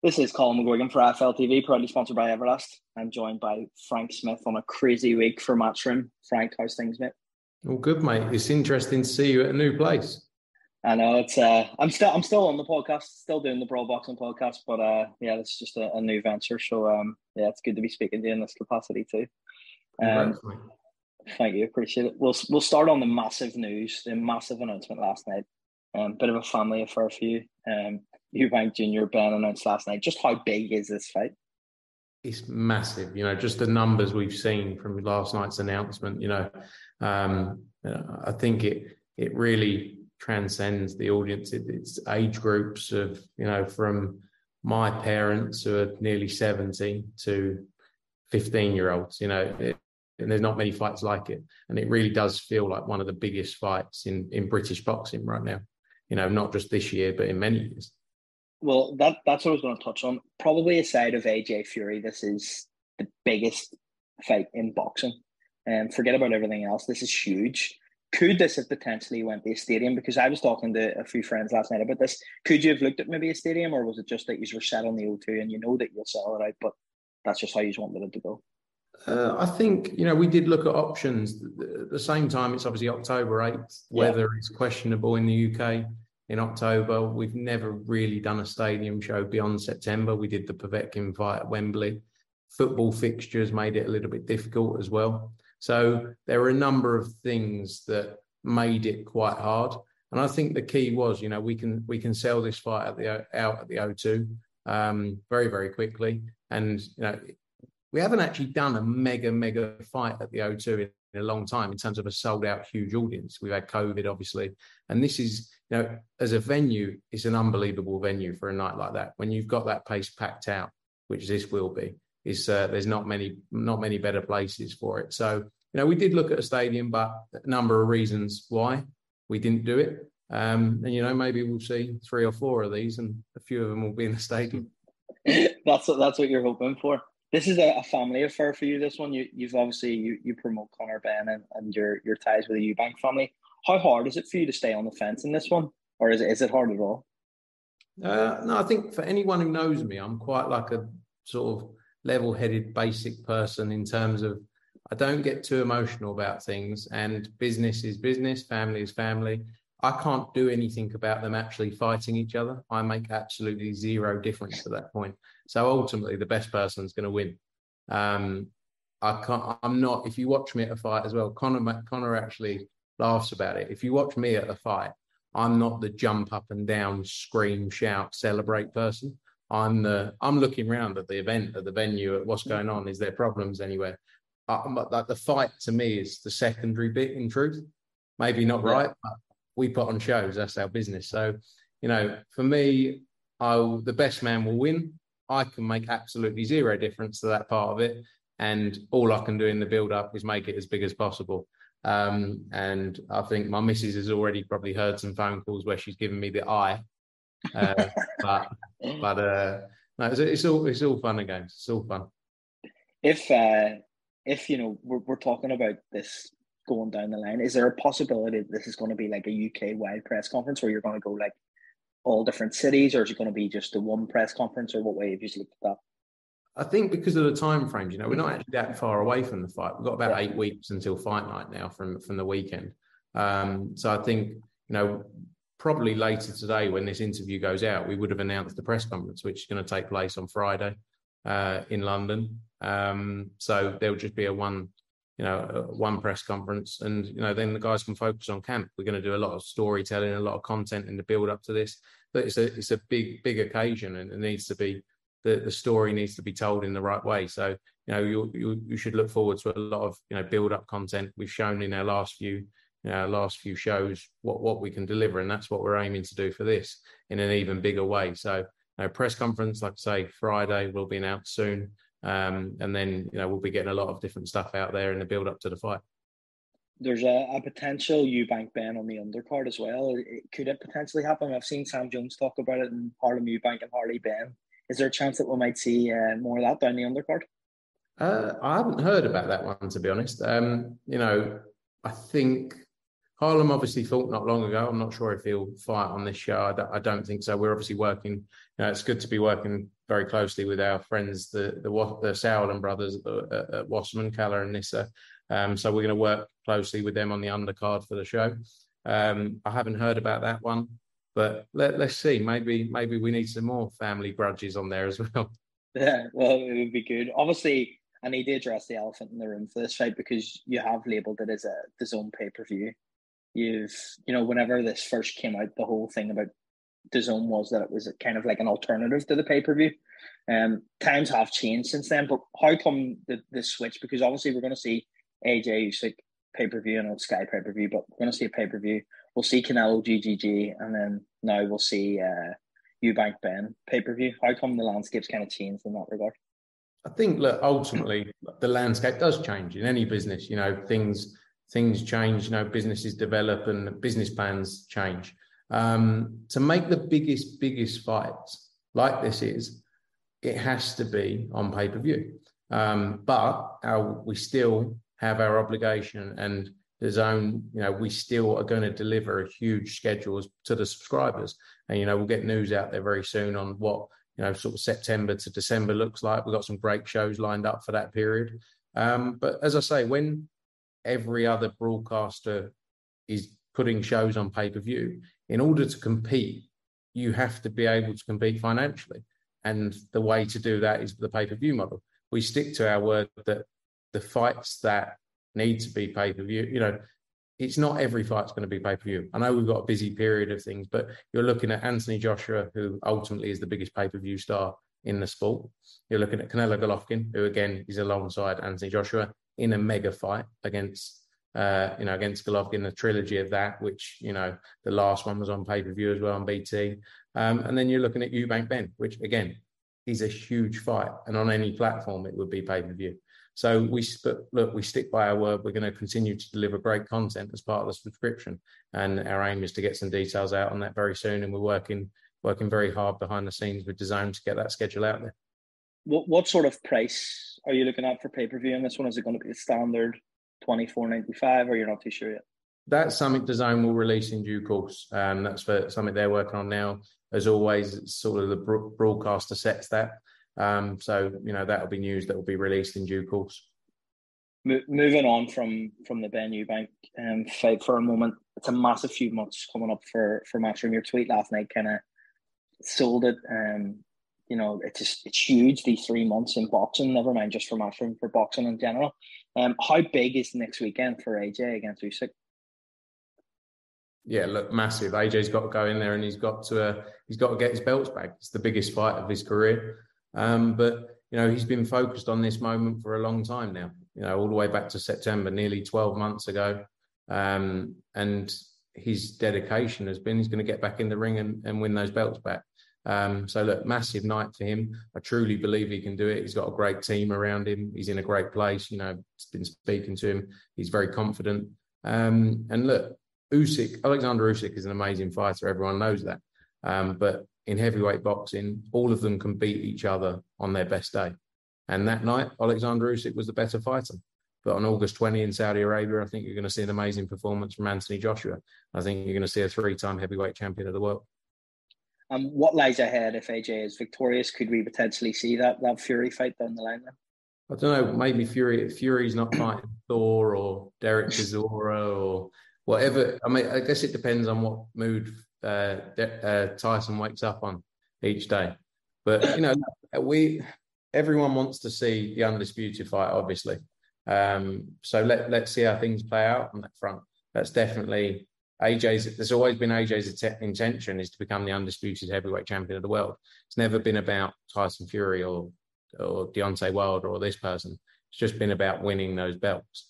This is Colm McGuigan for FLTV, proudly sponsored by Everlast. I'm joined by Frank Smith on a crazy week for Matchroom. Frank, how's things, mate? All good, mate. It's interesting to see you at a new place. I know it's. Uh, I'm still. I'm still on the podcast, still doing the Brawl Boxing podcast, but uh, yeah, it's just a, a, new venture. So um, yeah, it's good to be speaking to you in this capacity too. Um, thank you, appreciate it. We'll we'll start on the massive news, the massive announcement last night. Um, bit of a family affair for you. Um, Eubank Junior Benn announced last night. Just how big is this fight? It's massive. You know, just the numbers we've seen from last night's announcement. You know, um, I think it it really transcends the audience. It, it's age groups of, you know, from my parents who are nearly 70 to 15 year olds, you know, it, and there's not many fights like it. And it really does feel like one of the biggest fights in, in British boxing right now, you know, not just this year, but in many years. Well, that that's what I was going to touch on. Probably aside of AJ Fury, this is the biggest fight in boxing. And forget about everything else. This is huge could this have potentially went to a stadium? Because I was talking to a few friends last night about this. Could you have looked at maybe a stadium, or was it just that you were set on the O2 and you know that you'll sell it out, but that's just how you wanted it to go? Uh, I think you know we did look at options. At the same time, it's obviously October eighth. Weather yeah. is questionable in the UK in October. We've never really done a stadium show beyond September. We did the Povetkin fight at Wembley. Football fixtures made it a little bit difficult as well. So there were a number of things that made it quite hard. And I think the key was, you know, we can we can sell this fight at the out at the O2 um, very very quickly, and you know, we haven't actually done a mega mega fight at the O2 in, in a long time in terms of a sold out huge audience. We've had COVID obviously, and this is you know as a venue, it's an unbelievable venue for a night like that. When you've got that place packed out, which this will be, is uh, there's not many not many better places for it. So you know we did look at a stadium, but a number of reasons why we didn't do it. Um, and you know maybe we'll see three or four of these, and a few of them will be in the stadium. that's what that's what you're hoping for. This is a, a, family affair for you. This one, you, you've obviously you, you promote Conor Benn and, and your your ties with the Eubank family. How hard is it for you to stay on the fence in this one, or is it is it hard at all? Uh, no, I think for anyone who knows me, I'm quite like a sort of level headed, basic person in terms of I don't get too emotional about things, and business is business, family is family. I can't do anything about them actually fighting each other. I make absolutely zero difference to that point. So ultimately, the best person is going to win. Um, I can't. I'm not. If you watch me at a fight as well, Conor Conor actually laughs about it. If you watch me at a fight, I'm not the jump up and down, scream, shout, celebrate person. I'm the I'm looking around at the event, at the venue, at what's going on. Is there problems anywhere? Uh, like the fight to me is the secondary bit. In truth, maybe not right, but we put on shows. That's our business. So, you know, for me, I the best man will win. I can make absolutely zero difference to that part of it, and all I can do in the build up is make it as big as possible. Um, and I think my missus has already probably heard some phone calls where she's given me the eye uh, but but uh, no, it's, it's, all it's all fun and games. It's all fun. If uh, if you know we're, we're talking about this going down the line, is there a possibility that this is going to be like a UK wide press conference where you're going to go like all different cities, or is it going to be just the one press conference, or what way have you looked at that? I think because of the time frames, you know, we're not actually that far away from the fight. We've got about eight weeks until fight night now from from the weekend. Um, so I think you know probably later today when this interview goes out, we would have announced the press conference, which is going to take place on Friday uh, in London. Um, so there'll just be a one, you know, one press conference, and you know, then the guys can focus on camp. We're going to do a lot of storytelling, a lot of content in the build up to this. But it's a it's a big big occasion, and it needs to be the the story needs to be told in the right way. So you know, you you, you should look forward to a lot of you know build up content. We've shown in our last few you know, last few shows what what we can deliver, and that's what we're aiming to do for this in an even bigger way. So, you know, press conference, like I say, Friday will be announced soon, um, and then you know we'll be getting a lot of different stuff out there in the build up to the fight. There's a, a potential Eubank Benn on the undercard as well. could it potentially happen? I've seen Sam Jones talk about it in Harlem Eubank and Harley Benn. Is there a chance that we might see uh, more of that down the undercard? Uh, I haven't heard about that one to be honest. Um, you know, I think Harlem obviously thought not long ago. I'm not sure if he'll fight on this show. I don't think so. We're obviously working. You know, it's good to be working very closely with our friends, the the, the Sauerland brothers at, at Wasserman, Kalle and Nisse. Um, so we're going to work closely with them on the undercard for the show. Um, I haven't heard about that one, but let, us see. Maybe maybe we need some more family grudges on there as well. Yeah, well, it would be good. Obviously, I need to address the elephant in the room for this fight because you have labelled it as a DAZN pay per view you've you know whenever this first came out the whole thing about DAZN was that it was kind of like an alternative to the pay-per-view um times have changed since then but how come the, the switch because obviously we're going to see AJ Usyk pay-per-view and Old Sky pay-per-view but we're going to see a pay-per-view we'll see Canelo GGG and then now we'll see uh Eubank Benn pay-per-view how come the landscape's kind of changed in that regard I think look ultimately the landscape does change in any business you know things things change, you know, businesses develop and business plans change. Um, to make the biggest, biggest fights like this is, it has to be on pay per view. Um, but our, we still have our obligation and DAZN, you know, we still are going to deliver a huge schedules to the subscribers. And, you know, we'll get news out there very soon on what, you know, sort of September to December looks like. We've got some great shows lined up for that period. Um, but as I say, when every other broadcaster is putting shows on pay per view. In order to compete, you have to be able to compete financially. And the way to do that is the pay per view model. We stick to our word that the fights that need to be pay per view, you know, it's not every fight's going to be pay per view. I know we've got a busy period of things, but you're looking at Anthony Joshua, who ultimately is the biggest pay per view star in the sport. You're looking at Canelo Golovkin, who again is alongside Anthony Joshua in a mega fight against uh, you know, against Golovkin, the trilogy of that, which, you know, the last one was on pay per view as well on BT. Um, and then you're looking at Eubank Benn, which again is a huge fight. And on any platform, it would be pay per view. So we look, we stick by our word. We're going to continue to deliver great content as part of the subscription, and our aim is to get some details out on that very soon. And we're working working very hard behind the scenes with DAZN to get that schedule out there. What what sort of price are you looking at for pay per view in this one? Is it going to be a standard twenty four ninety five, or you're not too sure yet? That's something DAZN will release in due course. Um, that's for something they're working on now. As always, it's sort of the broadcaster sets that. Um, so you know that'll be news that will be released in due course. moving on from from the Benn Eubank um, fight for a moment, it's a massive few months coming up for for Matchroom. Your tweet last night kind of sold it. Um, you know, it's just it's huge these three months in boxing. Never mind just for Matchroom, for boxing in general. Um, how big is next weekend for AJ against Usyk? Yeah, look, massive. AJ's got to go in there and he's got to uh, he's got to get his belts back. It's the biggest fight of his career. Um, but you know, he's been focused on this moment for a long time now. You know, all the way back to September, nearly twelve months ago. Um, and his dedication has been he's going to get back in the ring and, and win those belts back. Um, so look, massive night for him. I truly believe he can do it. He's got a great team around him. He's in a great place. You know, been speaking to him. He's very confident. Um, and look, Usyk, Alexander Usyk is an amazing fighter. Everyone knows that. Um, but in heavyweight boxing, all of them can beat each other on their best day. And that night, Alexander Usyk was the better fighter. But on August 20 in Saudi Arabia, I think you're going to see an amazing performance from Anthony Joshua. I think you're going to see a three-time heavyweight champion of the world. And um, what lies ahead if AJ is victorious? Could we potentially see that that Fury fight down the line then? I don't know. Maybe Fury. Fury's not fighting Thor or Derek Chisora or whatever. I mean, I guess it depends on what mood uh, uh, Tyson wakes up on each day. But you know, we everyone wants to see the undisputed fight, obviously. Um, so let let's see how things play out on that front. That's definitely AJ's. There's always been AJ's intention is to become the undisputed heavyweight champion of the world. It's never been about Tyson Fury or or Deontay Wilder or this person. It's just been about winning those belts.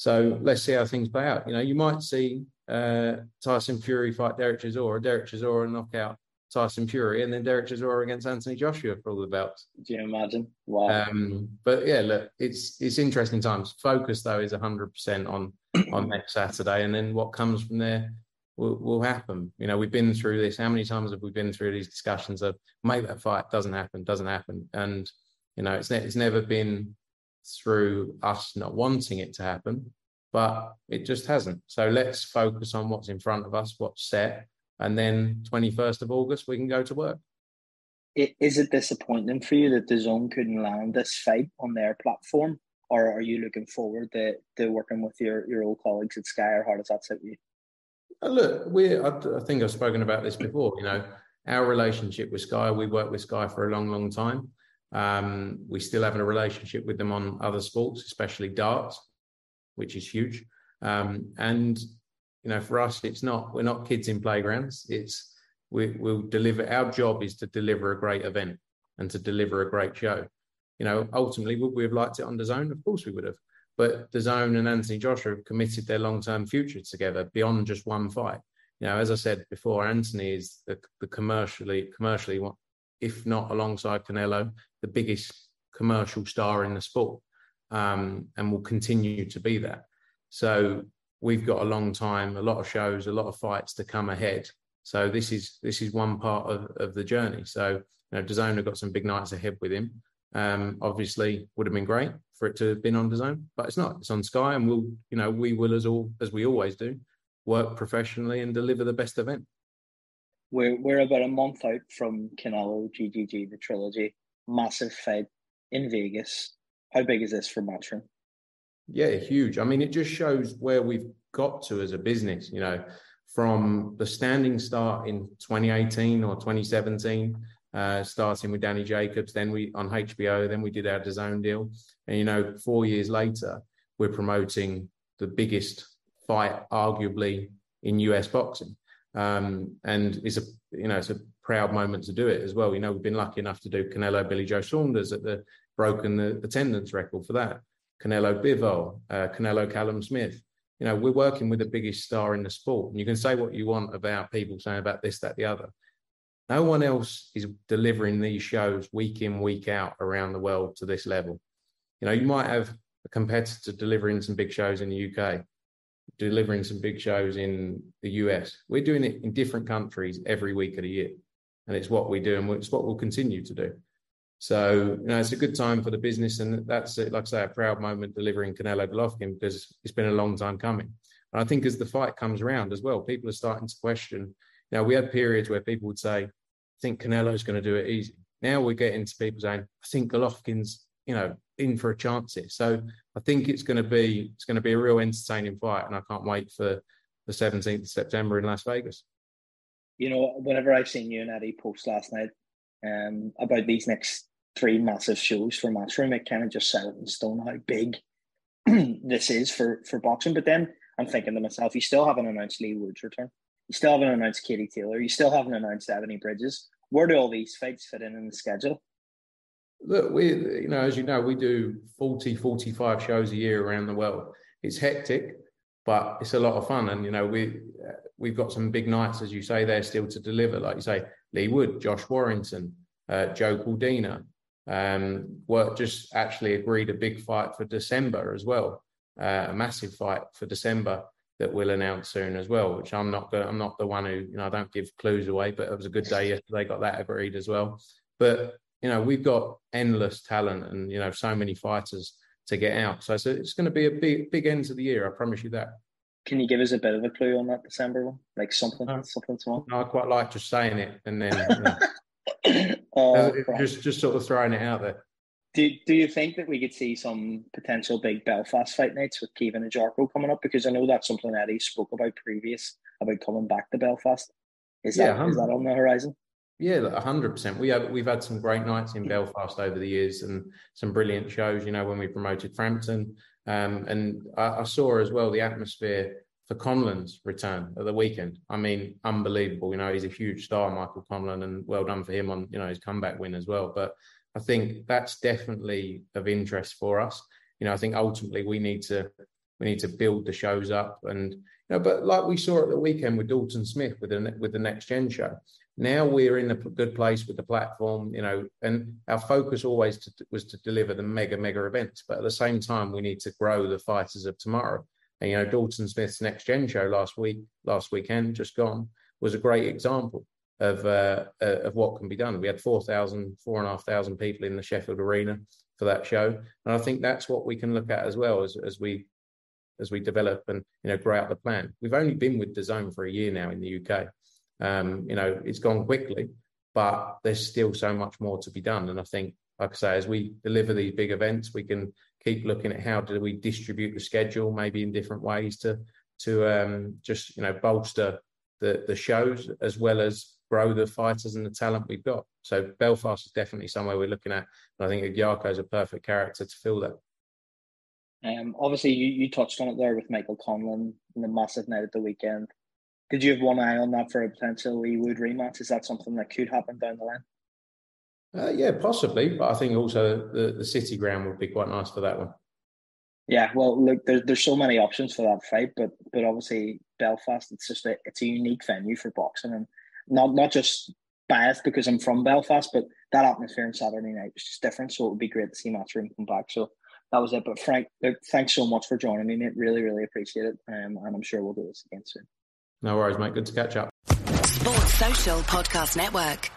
So let's see how things play out. You know, you might see uh, Tyson Fury fight Derek Chisora, Derek Chisora knock out Tyson Fury, and then Derek Chisora against Anthony Joshua for all the belts. Do you imagine? Wow. Um, but yeah, look, it's it's interesting times. Focus though is hundred percent on on next Saturday, and then what comes from there will, will happen. You know, we've been through this. How many times have we been through these discussions of make that fight doesn't happen, doesn't happen, and you know, it's ne- it's never been through us not wanting it to happen, but it just hasn't. So let's focus on what's in front of us, what's set, and then 21st of August we can go to work. Is it disappointing for you that DAZN couldn't land this fight on their platform, or are you looking forward to, to working with your, your old colleagues at Sky, or how does that sit with you? Uh, look, we I, I think I've spoken about this before. You know, our relationship with Sky, we worked with Sky for a long, long time. Um, we still have a relationship with them on other sports, especially darts, which is huge. Um, and you know, for us, it's not we're not kids in playgrounds. It's we, we'll deliver. Our job is to deliver a great event and to deliver a great show. You know, ultimately, would we have liked it on DAZN? Of course, we would have. But DAZN and Anthony Joshua have committed their long-term future together beyond just one fight. You know, as I said before, Anthony is the, the commercially commercially, if not alongside Canelo, the biggest commercial star in the sport, um, and will continue to be that. So we've got a long time, a lot of shows, a lot of fights to come ahead. So this is this is one part of, of the journey. So you know, DAZN got some big nights ahead with him. Um, obviously, would have been great for it to have been on DAZN, but it's not. It's on Sky, and we'll you know we will as all as we always do, work professionally and deliver the best event. We're we're about a month out from Canelo GGG, the trilogy, massive fight in Vegas. How big is this for Matchroom? Yeah, huge. I mean, it just shows where we've got to as a business, you know, from the standing start in 2018 or 2017, uh, starting with Danny Jacobs, then we on HBO, then we did our DAZN deal. And, you know, four years later, we're promoting the biggest fight, arguably, in US boxing. Um, and it's a, you know, it's a proud moment to do it as well. You know, we've been lucky enough to do Canelo Billy Joe Saunders at the broken the attendance record for that. Canelo Bivol, uh, Canelo Callum Smith. You know, we're working with the biggest star in the sport. And you can say what you want about people saying about this, that, the other. No one else is delivering these shows week in, week out around the world to this level. You know, you might have a competitor delivering some big shows in the UK, delivering some big shows in the US. We're doing it in different countries every week of the year. And it's what we do and it's what we'll continue to do. So, you know, it's a good time for the business. And that's, like I say, a proud moment delivering Canelo Golovkin because it's been a long time coming. And I think as the fight comes around as well, people are starting to question. Now, we had periods where people would say, I think Canelo's going to do it easy. Now we're getting to people saying, I think Golovkin's, you know, in for a chance here. So I think it's going to be it's going to be a real entertaining fight, and I can't wait for the 17th of September in Las Vegas. You know, whenever I've seen you and Eddie post last night um, about these next three massive shows for Matchroom, it kind of just set in stone how big this is for for boxing. But then I'm thinking to myself, you still haven't announced Leigh Wood's return. You still haven't announced Katie Taylor. You still haven't announced Ebanie Bridges. Where do all these fights fit in in the schedule? Look, we, you know, as you know, we do 40, 45 shows a year around the world. It's hectic, but it's a lot of fun. And, you know, we, we've got some big nights, as you say, there still to deliver. Like you say, Leigh Wood, Josh Warrington, uh, Joe Cordina, um, were just actually agreed a big fight for December as well, uh, a massive fight for December that we'll announce soon as well. Which I'm not going. I'm not the one who you know I don't give clues away, but it was a good day yesterday. Got that agreed as well. But you know we've got endless talent and you know so many fighters to get out. So, so it's going to be a big big end to the year. I promise you that. Can you give us a bit of a clue on that December one, like something, no, something small? No, I quite like just saying it and then. You know, uh, just just sort of throwing it out there. Do, do you think that we could see some potential big Belfast fight nights with Caoimhín Agyarko coming up? Because I know that's something Eddie spoke about previous about coming back to Belfast. Is that yeah, is that on the horizon? Yeah, hundred percent. We have we've had some great nights in Belfast over the years, and some brilliant shows. You know, when we promoted Frampton, um, and I, I, saw as well the atmosphere for Conlon's return at the weekend. I mean, unbelievable. You know, he's a huge star, Michael Conlon, and well done for him on you know his comeback win as well. But I think that's definitely of interest for us. You know, I think ultimately we need to we need to build the shows up, and know, but like we saw at the weekend with Dalton Smith with the with the next gen show. Now we're in a good place with the platform, you know, and our focus always to, was to deliver the mega mega events, but at the same time we need to grow the fighters of tomorrow. And you know, Dalton Smith's next gen show last week, last weekend, just gone, was a great example of uh, uh, of what can be done. We had 4,000, 4,500 people in the Sheffield Arena for that show, and I think that's what we can look at as well as as we as we develop and you know grow out the plan. We've only been with DAZN for a year now in the UK. Um, you know, it's gone quickly, but there's still so much more to be done. And I think, like I say, as we deliver these big events, we can keep looking at how do we distribute the schedule, maybe in different ways to to um, just you know bolster the the shows as well as grow the fighters and the talent we've got. So Belfast is definitely somewhere we're looking at. And I think Yarko is a perfect character to fill that. Um, obviously, you, you touched on it there with Michael Conlon and the massive night at the weekend. Did you have one eye on that for a potential Wood rematch? Is that something that could happen down the line? Uh, yeah, possibly. But I think also the, the City ground would be quite nice for that one. Yeah, well, look, there's there's so many options for that fight, but but obviously Belfast, it's just a it's a unique venue for boxing, and not not just biased because I'm from Belfast, but that atmosphere on Saturday night was just different. So it would be great to see Matchroom come back. So that was it. But Frank, thanks so much for joining me, mate. Really, really appreciate it. Um, and I'm sure we'll do this again soon. No worries, mate. Good to catch up. Sports Social Podcast Network.